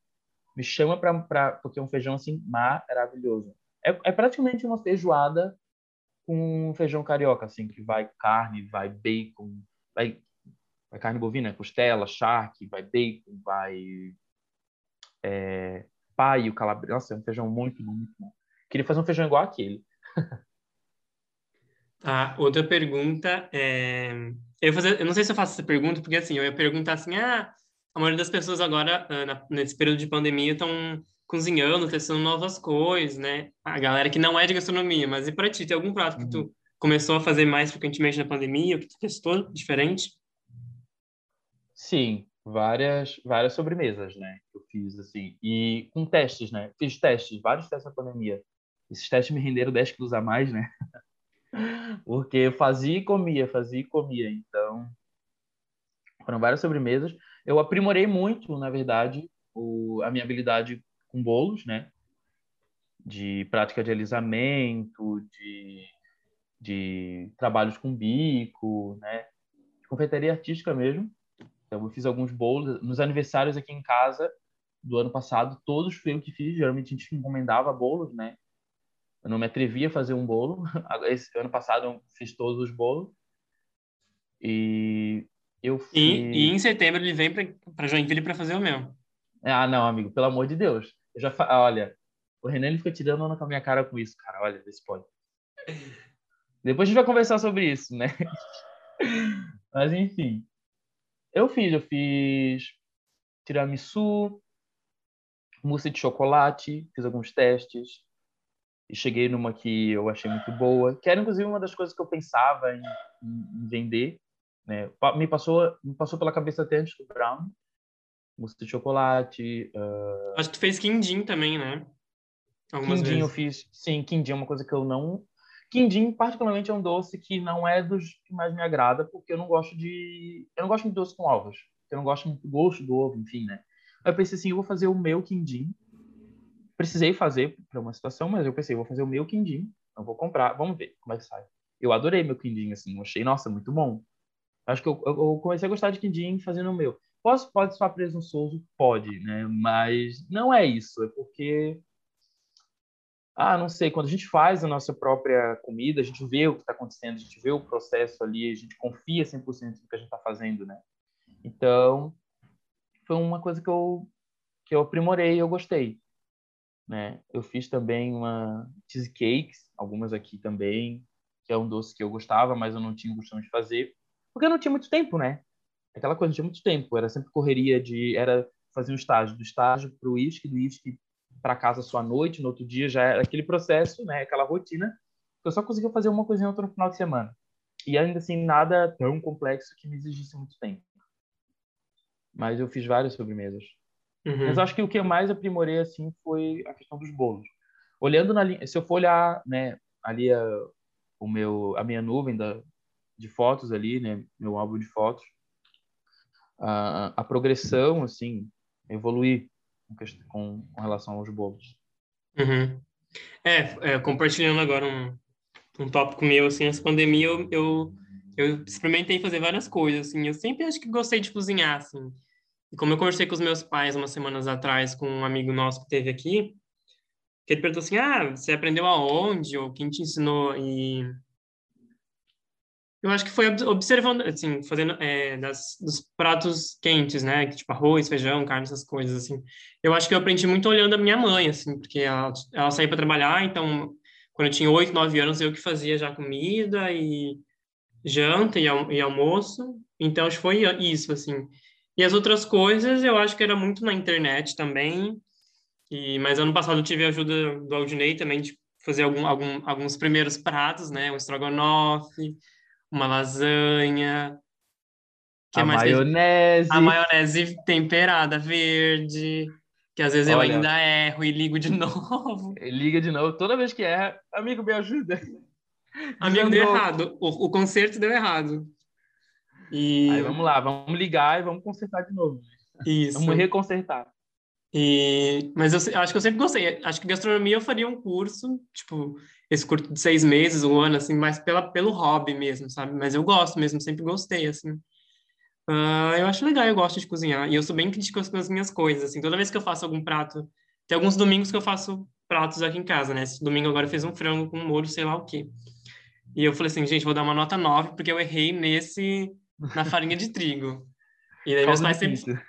me chama para porque é um feijão assim maravilhoso. É, é praticamente uma feijoada com feijão carioca assim, que vai carne, vai bacon, vai, vai carne bovina, costela, charque, vai bacon, vai é, paio, calabresa. Nossa, é um feijão muito bom, muito bom. Queria fazer um feijão igual aquele. Tá, outra pergunta é... Eu, fazer... eu não sei se eu faço essa pergunta, porque assim, eu ia perguntar assim, ah, a maioria das pessoas agora, nesse período de pandemia, estão cozinhando, testando novas coisas, né? A galera que não é de gastronomia, mas e para ti, tem algum prato que tu uhum. começou a fazer mais frequentemente na pandemia, que tu testou diferente? Sim, várias várias sobremesas, né? Eu fiz assim e com testes, né? Fiz testes, vários testes na pandemia. Esses testes me renderam 10 quilos a mais, né? Porque eu fazia e comia, fazia e comia. Então, foram várias sobremesas. Eu aprimorei muito, na verdade, o, a minha habilidade com bolos, né? De prática de alisamento, de, de trabalhos com bico, né? De confeitaria artística mesmo. Então, eu fiz alguns bolos. Nos aniversários aqui em casa do ano passado, todos foi eu que fiz. Geralmente a gente encomendava bolos, né? Eu não me atrevia a fazer um bolo. Esse ano passado eu fiz todos os bolos. E eu fiz... e, e, em setembro ele vem para Joinville para fazer o meu. Ah, não, amigo, pelo amor de Deus. Eu já fa... Olha, o Renan ele fica tirando onda com a minha cara com isso, cara. Olha, esse pode. Depois a gente vai conversar sobre isso, né? Mas enfim. Eu fiz, eu fiz tiramisu, mousse de chocolate, fiz alguns testes e cheguei numa que eu achei muito boa, que era inclusive uma das coisas que eu pensava em, em vender, né? Me passou, me passou pela cabeça até antes do brown, mousse de chocolate. Uh... Acho que tu fez quindim também, né? Algumas quindim vezes. eu fiz, sim, quindim é uma coisa que eu não Quindim, particularmente, é um doce que não é dos que mais me agrada, porque eu não gosto de. Eu não gosto de doce com ovos. Eu não gosto muito do gosto do ovo, enfim, né? Eu pensei assim, eu vou fazer o meu quindim. Precisei fazer para uma situação, mas eu pensei, eu vou fazer o meu quindim. Eu vou comprar, vamos ver como é que sai. Eu adorei meu quindim, assim, achei, nossa, muito bom. Acho que eu, eu comecei a gostar de quindim fazendo o meu. Posso, pode estar presunçoso? Pode, né? Mas não é isso. É porque ah, não sei, quando a gente faz a nossa própria comida, a gente vê o que está acontecendo, a gente vê o processo ali, a gente confia 100% no que a gente está fazendo, né? Então, foi uma coisa que eu, que eu aprimorei e eu gostei. Né? Eu fiz também uma cheesecakes, algumas aqui também, que é um doce que eu gostava, mas eu não tinha costume de fazer, porque eu não tinha muito tempo, né? Aquela coisa, não tinha muito tempo, era sempre correria de... Era fazer um estágio, do estágio para o uísque, do uísque para casa sua noite, no outro dia já era aquele processo, né, aquela rotina. Eu só conseguia fazer uma coisinha outra no final de semana. E ainda assim, nada tão complexo que me exigisse muito tempo. Mas eu fiz várias sobremesas. Uhum. Mas acho que o que eu mais aprimorei assim foi a questão dos bolos. Olhando na linha, se eu for olhar, né, ali a, o meu a minha nuvem da, de fotos ali, né, meu álbum de fotos, a, a progressão assim, evoluir com, com relação aos bolos. Uhum. É, é, compartilhando agora um, um tópico meu, assim, essa pandemia eu, eu, eu, experimentei fazer várias coisas, assim, eu sempre acho que gostei de cozinhar, assim, e como eu conversei com os meus pais umas semanas atrás com um amigo nosso que teve aqui, que ele perguntou assim, ah, você aprendeu aonde, ou quem te ensinou, e eu acho que foi observando, assim, fazendo é, das, dos pratos quentes, né? Tipo arroz, feijão, carne, essas coisas, assim. Eu acho que eu aprendi muito olhando a minha mãe, assim, porque ela, ela saía para trabalhar, então, quando eu tinha oito, nove anos, eu que fazia já comida e janta e, e almoço. Então, foi isso, assim. E as outras coisas, eu acho que era muito na internet também. E, mas ano passado eu tive a ajuda do Aldinei também de fazer algum, algum, alguns primeiros pratos, né? O estrogonofe uma lasanha. Que a é maionese. A maionese temperada, verde. Que às vezes Olha, eu ainda erro e ligo de novo. Liga de novo. Toda vez que erra, amigo, me ajuda. Amigo, deu errado. O, o conserto deu errado. E... Aí vamos lá, vamos ligar e vamos consertar de novo. Isso. Vamos reconsertar. E, mas eu acho que eu sempre gostei. Acho que gastronomia eu faria um curso, tipo, esse curso de seis meses, um ano, assim, mais pela, pelo hobby mesmo, sabe? Mas eu gosto mesmo, sempre gostei, assim. Uh, eu acho legal, eu gosto de cozinhar. E eu sou bem crítico com as minhas coisas, assim. Toda vez que eu faço algum prato... Tem alguns domingos que eu faço pratos aqui em casa, né? Esse domingo agora eu fiz um frango com molho, sei lá o quê. E eu falei assim, gente, vou dar uma nota 9, porque eu errei nesse... na farinha de trigo. E daí meus pais sempre...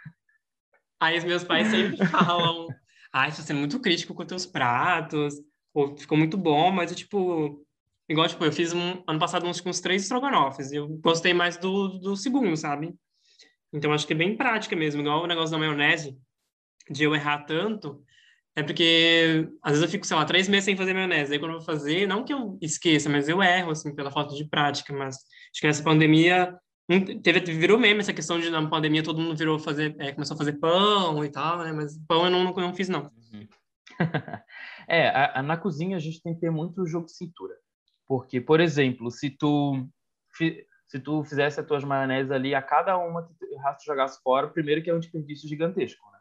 Aí os meus pais sempre falam, ai, você é muito crítico com teus pratos, pô, ficou muito bom, mas eu, tipo, igual, tipo, eu fiz um, ano passado uns, uns três estrogonofes, e eu gostei mais do, do segundo, sabe? Então, acho que é bem prática mesmo, igual o negócio da maionese, de eu errar tanto, é porque às vezes eu fico, sei lá, três meses sem fazer maionese, aí quando eu vou fazer, não que eu esqueça, mas eu erro, assim, pela falta de prática, mas acho que nessa pandemia teve, virou meme essa questão de na pandemia todo mundo virou fazer, é, começou a fazer pão e tal, né? Mas pão eu não, não, não fiz, não. Uhum. é, a, a, na cozinha a gente tem que ter muito jogo de cintura. Porque, por exemplo, se tu, se tu fizesse as tuas maioneses ali, a cada uma que tu jogasse fora, primeiro que é um desperdício gigantesco, né?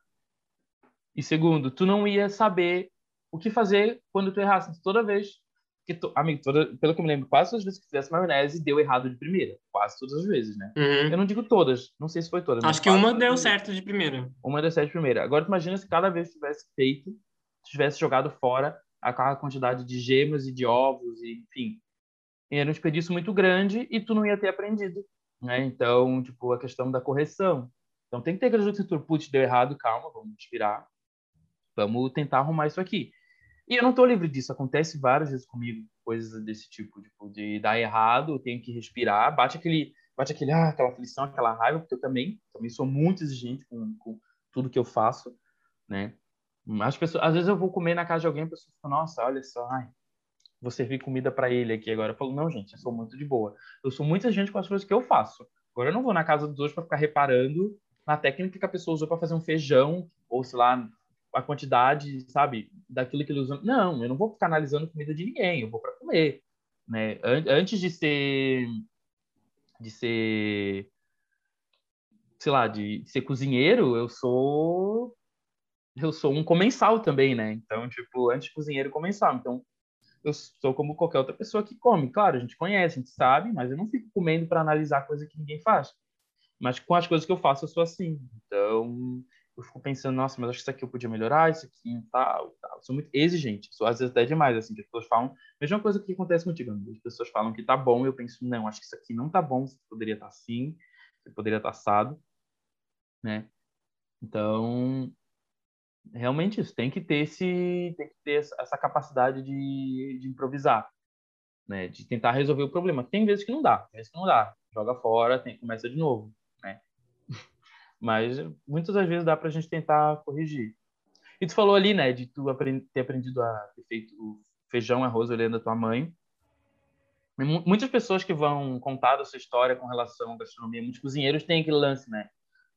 E segundo, tu não ia saber o que fazer quando tu errasse. Toda vez que tu, amigo, toda, pelo que eu me lembro, quase todas as vezes que fizesse maionese deu errado de primeira. Quase todas as vezes, né? Uhum. Eu não digo todas, não sei se foi todas. Acho que uma deu certo de primeira. Uma deu certo de primeira. Agora tu imagina se cada vez que tivesse feito, tivesse jogado fora aquela quantidade de gemas e de ovos, e, enfim. Era um desperdício muito grande e tu não ia ter aprendido. Né? Então, tipo, a questão da correção. Então tem que ter aquele jogo de putz, deu errado, calma, vamos respirar. Vamos tentar arrumar isso aqui. E eu não estou livre disso, acontece várias vezes comigo, coisas desse tipo, tipo, de dar errado, eu tenho que respirar, bate aquele, bate aquele, ah, aquela aflição, aquela raiva, porque eu também, também sou muito exigente com, com tudo que eu faço, né? As pessoas, às vezes eu vou comer na casa de alguém, a pessoa fala, nossa, olha só, ai, vou servir comida para ele aqui agora. Eu falo, não, gente, eu sou muito de boa. Eu sou muita gente com as coisas que eu faço. Agora eu não vou na casa dos outros para ficar reparando na técnica que a pessoa usou para fazer um feijão, ou sei lá, a quantidade, sabe, daquilo que ele usa. Não, eu não vou ficar analisando comida de ninguém, eu vou para comer, né? Antes de ser de ser sei lá, de ser cozinheiro, eu sou eu sou um comensal também, né? Então, tipo, antes cozinheiro comensal. Então, eu sou como qualquer outra pessoa que come. Claro, a gente conhece, a gente sabe, mas eu não fico comendo para analisar coisa que ninguém faz. Mas com as coisas que eu faço, eu sou assim. Então, eu fico pensando, nossa, mas acho que isso aqui eu podia melhorar, isso aqui tal, tal. Eu sou muito exigente, sou às vezes até demais, assim, que as pessoas falam, mesma coisa que acontece contigo, as pessoas falam que tá bom, eu penso, não, acho que isso aqui não tá bom, você poderia estar tá assim, poderia estar tá assado, né? Então, realmente isso, tem que ter esse, tem que ter essa capacidade de, de improvisar, né? De tentar resolver o problema. Tem vezes que não dá, tem vezes que não dá, joga fora, tem, começa de novo. Mas muitas das vezes dá para a gente tentar corrigir. E tu falou ali, né, de tu ter aprendido a ter feito feijão, arroz olhando a tua mãe. Muitas pessoas que vão contar a sua história com relação à gastronomia, muitos cozinheiros têm aquele lance, né?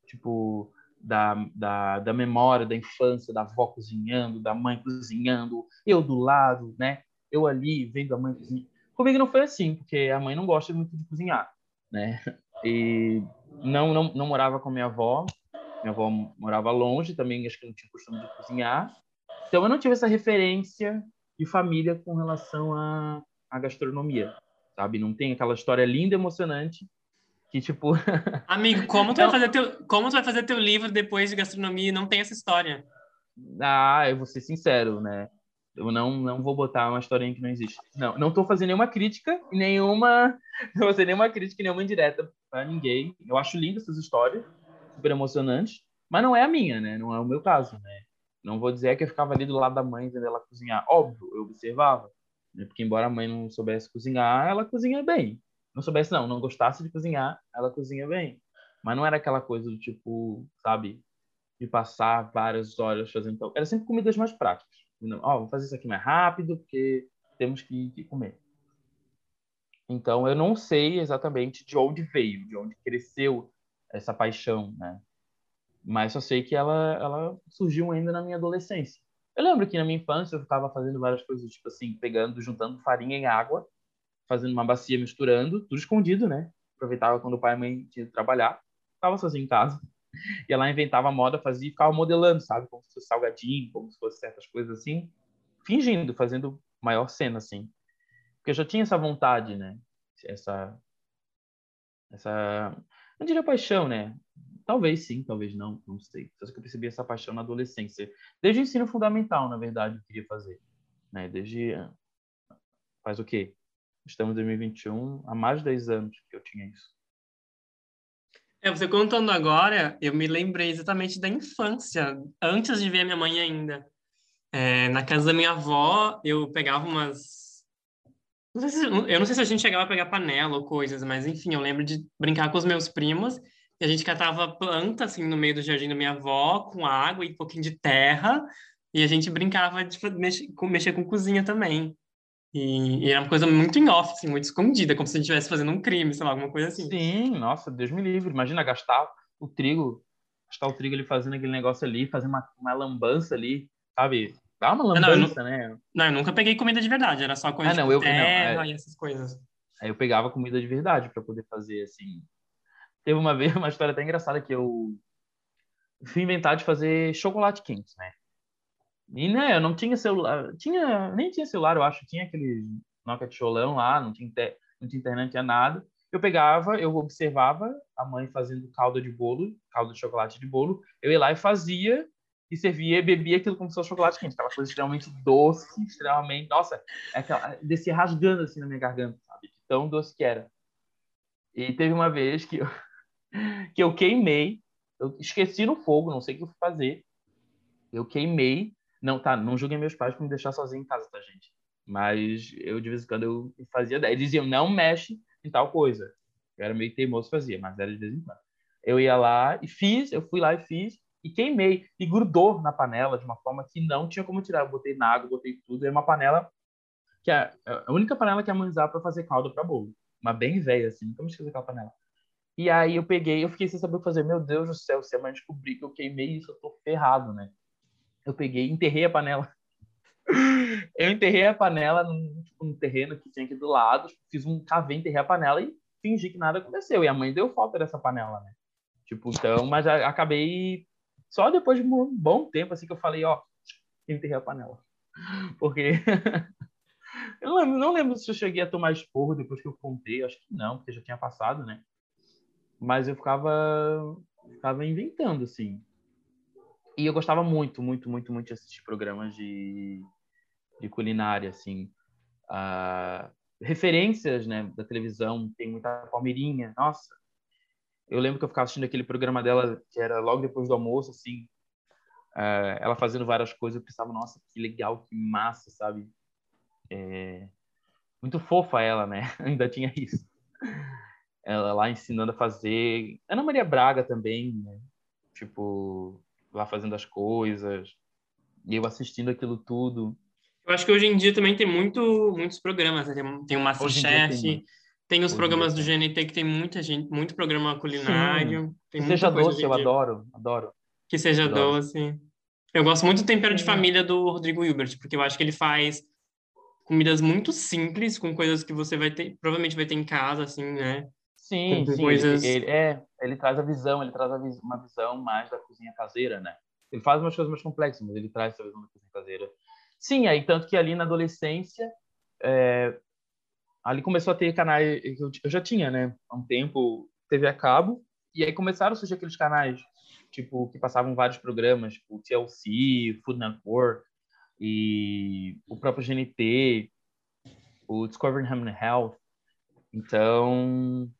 Tipo, da, da, da memória, da infância, da avó cozinhando, da mãe cozinhando, eu do lado, né? Eu ali vendo a mãe cozinhar. Comigo não foi assim, porque a mãe não gosta muito de cozinhar, né? E não, não, não morava com minha avó. Minha avó morava longe, também acho que não tinha costume de cozinhar. Então eu não tive essa referência de família com relação à, à gastronomia, sabe? Não tem aquela história linda, emocionante que tipo amigo como tu vai fazer teu como tu vai fazer teu livro depois de gastronomia e não tem essa história ah eu vou ser sincero né eu não, não vou botar uma historinha que não existe. Não, não tô fazendo nenhuma crítica nenhuma. Não vou fazer nenhuma crítica nenhuma indireta para ninguém. Eu acho lindas essas histórias, super emocionantes, mas não é a minha, né? Não é o meu caso, né? Não vou dizer que eu ficava ali do lado da mãe vendo ela cozinhar. Óbvio, eu observava. Né? Porque, embora a mãe não soubesse cozinhar, ela cozinha bem. Não soubesse, não, não gostasse de cozinhar, ela cozinha bem. Mas não era aquela coisa do tipo, sabe, de passar várias horas fazendo. Era sempre comidas mais práticas. Ó, oh, vou fazer isso aqui mais rápido, porque temos que, que comer. Então, eu não sei exatamente de onde veio, de onde cresceu essa paixão, né? Mas só sei que ela, ela surgiu ainda na minha adolescência. Eu lembro que na minha infância eu ficava fazendo várias coisas, tipo assim, pegando, juntando farinha em água, fazendo uma bacia, misturando, tudo escondido, né? Aproveitava quando o pai e a mãe tinham que trabalhar, ficava sozinho em casa. Ia lá, inventava moda, fazia e ficava modelando, sabe? Como se fosse salgadinho, como se fosse certas coisas assim. Fingindo, fazendo maior cena, assim. Porque eu já tinha essa vontade, né? Essa. Essa. Não diria paixão, né? Talvez sim, talvez não, não sei. Só que eu percebi essa paixão na adolescência. Desde o ensino fundamental, na verdade, eu queria fazer. Né? Desde. Faz o quê? Estamos em 2021, há mais de 10 anos que eu tinha isso. É, você contando agora, eu me lembrei exatamente da infância, antes de ver a minha mãe ainda. É, na casa da minha avó, eu pegava umas. Não se, eu não sei se a gente chegava a pegar panela ou coisas, mas enfim, eu lembro de brincar com os meus primos e a gente catava planta assim no meio do jardim da minha avó, com água e um pouquinho de terra, e a gente brincava de mexer mexer com cozinha também. E, e, era uma coisa muito em off, assim, muito escondida, como se a gente estivesse fazendo um crime, sei lá, alguma coisa assim. Sim, nossa, Deus me livre. Imagina gastar o trigo, gastar o trigo ali fazendo aquele negócio ali, fazer uma, uma lambança ali, sabe? Dá uma lambança, não, né? Não, eu nunca peguei comida de verdade, era só coisa ah, não, de eu, terra não, é... e essas coisas. Aí eu pegava comida de verdade para poder fazer, assim. Teve uma vez uma história até engraçada que eu fui inventar de fazer chocolate quente, né? E, né, eu não tinha celular, tinha, nem tinha celular, eu acho, tinha aquele Nokia de cholão lá, não tinha, não tinha internet, não tinha nada. Eu pegava, eu observava a mãe fazendo calda de bolo, calda de chocolate de bolo, eu ia lá e fazia, e servia e bebia aquilo como se fosse chocolate quente, aquela coisa extremamente doce, extremamente, nossa, é aquela, descia rasgando assim na minha garganta, sabe? Tão doce que era. E teve uma vez que eu, que eu queimei, eu esqueci no fogo, não sei o que eu fui fazer. Eu queimei não, tá, não julguem meus pais por me deixar sozinho em casa, tá, gente? Mas eu, de vez em quando, eu fazia Eles diziam, não mexe em tal coisa. Eu era meio teimoso, fazia, mas era de vez em quando. Eu ia lá e fiz, eu fui lá e fiz, e queimei. E grudou na panela de uma forma que não tinha como tirar. Eu botei na água, botei tudo. É uma panela que é, é a única panela que a mãe usava para fazer calda para bolo. Uma bem velha, assim. Nunca me esqueci aquela panela. E aí eu peguei, eu fiquei sem saber o que fazer. Meu Deus do céu, se a mãe descobrir que eu queimei isso, eu tô ferrado, né? Eu peguei enterrei a panela. eu enterrei a panela num, tipo, num terreno que tinha aqui do lado, fiz um cavê, enterrei a panela e fingi que nada aconteceu. E a mãe deu falta dessa panela, né? Tipo, então, mas acabei só depois de um bom tempo assim que eu falei, ó, enterrei a panela. Porque eu não lembro, não lembro se eu cheguei a tomar esporro depois que eu contei, acho que não, porque já tinha passado, né? Mas eu ficava ficava inventando assim. E eu gostava muito, muito, muito, muito de assistir programas de, de culinária, assim. Uh, referências, né, da televisão, tem muita Palmeirinha, nossa. Eu lembro que eu ficava assistindo aquele programa dela, que era logo depois do almoço, assim, uh, ela fazendo várias coisas, eu pensava, nossa, que legal, que massa, sabe? É... Muito fofa ela, né? Ainda tinha isso. Ela lá ensinando a fazer. Ana Maria Braga também, né? Tipo, lá fazendo as coisas, e eu assistindo aquilo tudo. Eu acho que hoje em dia também tem muito, muitos programas, né? tem, tem o Masterchef, tem, tem, os hoje programas do GNT que tem muita gente, muito programa culinário. Que seja doce, eu adoro, adoro. Que seja adoro. doce. Eu gosto muito do tempero de família do Rodrigo Hilbert, porque eu acho que ele faz comidas muito simples, com coisas que você vai ter, provavelmente vai ter em casa, assim, né? Sim, sim coisas... ele, ele, é, ele traz a visão, ele traz a vis, uma visão mais da cozinha caseira, né? Ele faz umas coisas mais complexas, mas ele traz essa visão da cozinha caseira. Sim, aí tanto que ali na adolescência, é, ali começou a ter canais, eu, eu já tinha, né? Há um tempo, TV a cabo, e aí começaram a surgir aqueles canais, tipo, que passavam vários programas, tipo TLC, Food Network, e o próprio GNT, o Discovery Human Health. Então,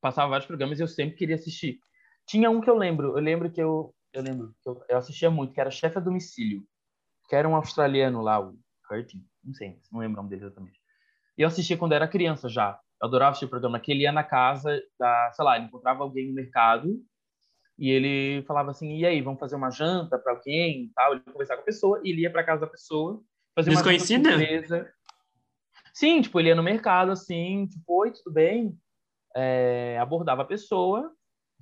passava vários programas e eu sempre queria assistir. Tinha um que eu lembro, eu lembro que eu, eu lembro que eu, eu assistia muito, que era Chefe a Domicílio, que era um australiano lá, o Curtin, não sei, não lembro o nome dele exatamente. E eu assistia quando era criança já. Eu adorava assistir o programa, que ele ia na casa da, sei lá, ele encontrava alguém no mercado e ele falava assim, e aí, vamos fazer uma janta para alguém e tal. Ele conversava com a pessoa, e ele ia para casa da pessoa, fazer uma Desconhecida? Sim, tipo, ele ia no mercado assim, tipo, oi, tudo bem? É, abordava a pessoa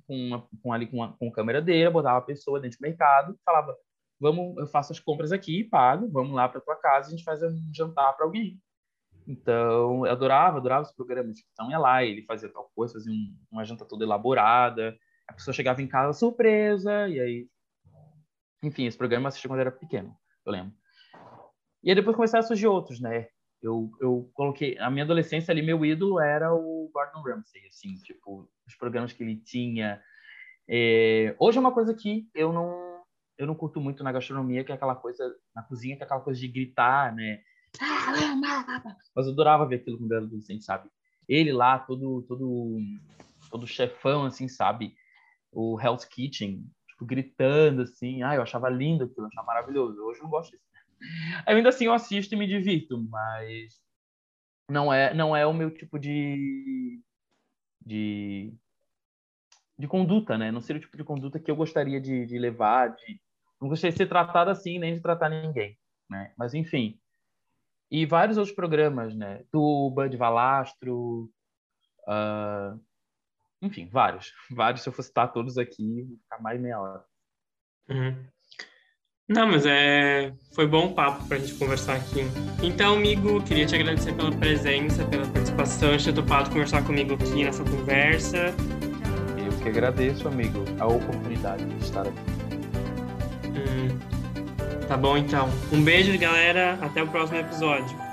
com, uma, com ali com, uma, com a câmera dele, abordava a pessoa dentro do mercado, falava, vamos, eu faço as compras aqui, pago, vamos lá para tua casa, a gente faz um jantar para alguém. Então, eu adorava, adorava os programas. Então, ia lá, ele fazia tal coisa, fazia um, uma janta toda elaborada, a pessoa chegava em casa surpresa, e aí... Enfim, esse programa eu assisti quando era pequeno, eu lembro. E aí depois começaram a surgir outros, né? Eu, eu coloquei... A minha adolescência ali, meu ídolo era o Gordon Ramsay, assim, tipo, os programas que ele tinha. É... Hoje é uma coisa que eu não eu não curto muito na gastronomia, que é aquela coisa na cozinha, que é aquela coisa de gritar, né? Mas eu adorava ver aquilo quando eu era adolescente, sabe? Ele lá, todo todo todo chefão, assim, sabe? O Hell's Kitchen, tipo, gritando, assim. Ah, eu achava lindo aquilo, eu achava maravilhoso. Hoje eu não gosto disso. Ainda assim eu assisto e me divirto, mas não é não é o meu tipo de de, de conduta, né? Não seria o tipo de conduta que eu gostaria de, de levar, de não gostaria de ser tratado assim nem de tratar ninguém, né? Mas enfim, E vários outros programas, né? Tuba, de Valastro, uh, enfim, vários. Vários, se eu fosse citar todos aqui, ficar mais meia hora. Uhum. Não, mas é... foi bom papo para a gente conversar aqui. Então, amigo, queria te agradecer pela presença, pela participação, de ter topado conversar comigo aqui nessa conversa. Eu que agradeço, amigo, a oportunidade de estar aqui. Hum. Tá bom, então. Um beijo, galera. Até o próximo episódio.